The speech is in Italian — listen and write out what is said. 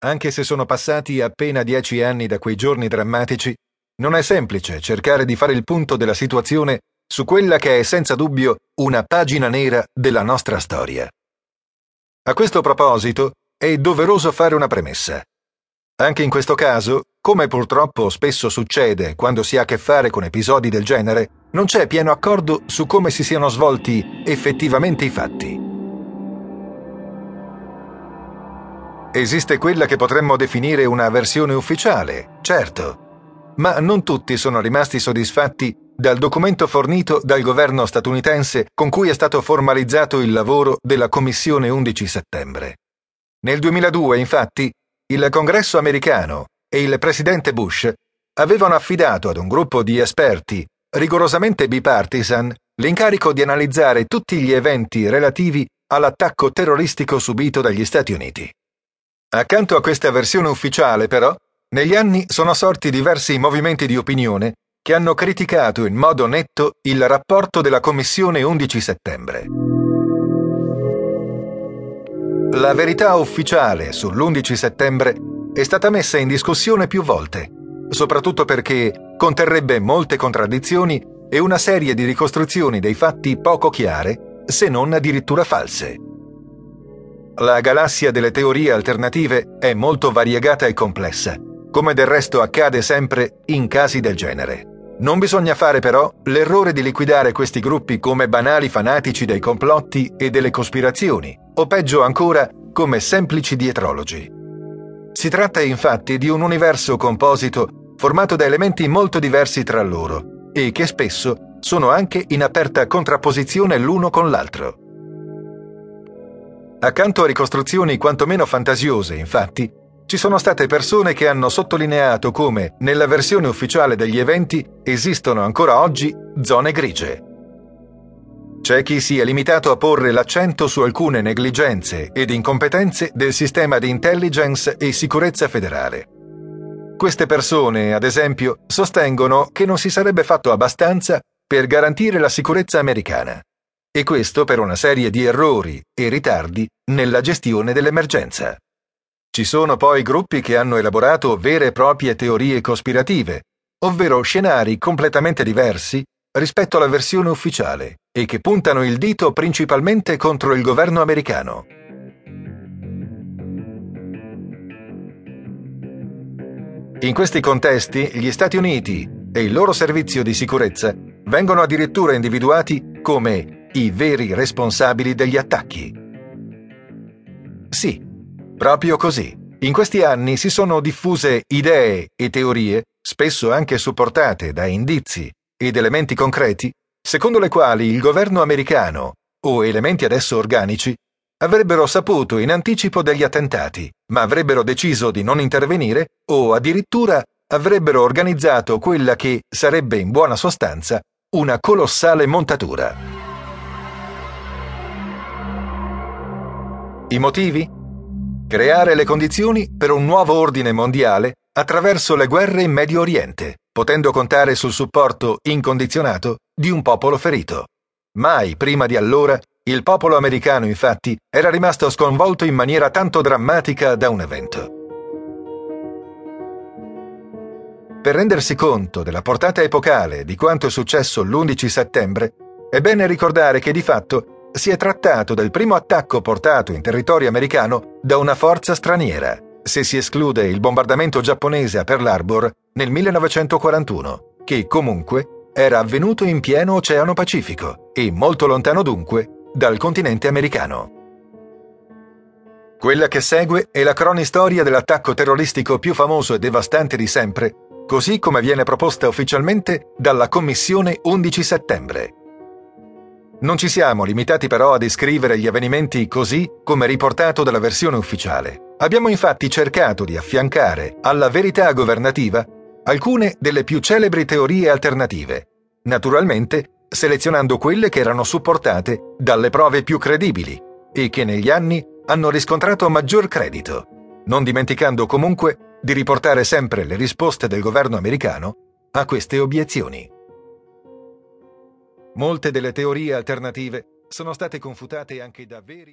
Anche se sono passati appena dieci anni da quei giorni drammatici, non è semplice cercare di fare il punto della situazione su quella che è senza dubbio una pagina nera della nostra storia. A questo proposito è doveroso fare una premessa. Anche in questo caso, come purtroppo spesso succede quando si ha a che fare con episodi del genere, non c'è pieno accordo su come si siano svolti effettivamente i fatti. Esiste quella che potremmo definire una versione ufficiale, certo, ma non tutti sono rimasti soddisfatti dal documento fornito dal governo statunitense con cui è stato formalizzato il lavoro della Commissione 11 settembre. Nel 2002, infatti, il Congresso americano e il presidente Bush avevano affidato ad un gruppo di esperti rigorosamente bipartisan l'incarico di analizzare tutti gli eventi relativi all'attacco terroristico subito dagli Stati Uniti. Accanto a questa versione ufficiale, però, negli anni sono sorti diversi movimenti di opinione che hanno criticato in modo netto il rapporto della Commissione 11 settembre. La verità ufficiale sull'11 settembre è stata messa in discussione più volte, soprattutto perché conterrebbe molte contraddizioni e una serie di ricostruzioni dei fatti poco chiare, se non addirittura false. La galassia delle teorie alternative è molto variegata e complessa, come del resto accade sempre in casi del genere. Non bisogna fare però l'errore di liquidare questi gruppi come banali fanatici dei complotti e delle cospirazioni, o peggio ancora come semplici dietrologi. Si tratta infatti di un universo composito formato da elementi molto diversi tra loro e che spesso sono anche in aperta contrapposizione l'uno con l'altro. Accanto a ricostruzioni quantomeno fantasiose, infatti, ci sono state persone che hanno sottolineato come, nella versione ufficiale degli eventi, esistono ancora oggi zone grigie. C'è chi si è limitato a porre l'accento su alcune negligenze ed incompetenze del sistema di intelligence e sicurezza federale. Queste persone, ad esempio, sostengono che non si sarebbe fatto abbastanza per garantire la sicurezza americana e questo per una serie di errori e ritardi nella gestione dell'emergenza. Ci sono poi gruppi che hanno elaborato vere e proprie teorie cospirative, ovvero scenari completamente diversi rispetto alla versione ufficiale e che puntano il dito principalmente contro il governo americano. In questi contesti gli Stati Uniti e il loro servizio di sicurezza vengono addirittura individuati come i veri responsabili degli attacchi. Sì, proprio così. In questi anni si sono diffuse idee e teorie, spesso anche supportate da indizi ed elementi concreti, secondo le quali il governo americano, o elementi adesso organici, avrebbero saputo in anticipo degli attentati, ma avrebbero deciso di non intervenire o addirittura avrebbero organizzato quella che sarebbe in buona sostanza una colossale montatura. I motivi? Creare le condizioni per un nuovo ordine mondiale attraverso le guerre in Medio Oriente, potendo contare sul supporto incondizionato di un popolo ferito. Mai prima di allora il popolo americano, infatti, era rimasto sconvolto in maniera tanto drammatica da un evento. Per rendersi conto della portata epocale di quanto è successo l'11 settembre, è bene ricordare che di fatto si è trattato del primo attacco portato in territorio americano da una forza straniera, se si esclude il bombardamento giapponese a Pearl Harbor nel 1941, che comunque era avvenuto in pieno Oceano Pacifico e molto lontano dunque dal continente americano. Quella che segue è la cronistoria dell'attacco terroristico più famoso e devastante di sempre, così come viene proposta ufficialmente dalla Commissione 11 settembre, non ci siamo limitati però a descrivere gli avvenimenti così come riportato dalla versione ufficiale. Abbiamo infatti cercato di affiancare alla verità governativa alcune delle più celebri teorie alternative, naturalmente selezionando quelle che erano supportate dalle prove più credibili e che negli anni hanno riscontrato maggior credito, non dimenticando comunque di riportare sempre le risposte del governo americano a queste obiezioni. Molte delle teorie alternative sono state confutate anche da veri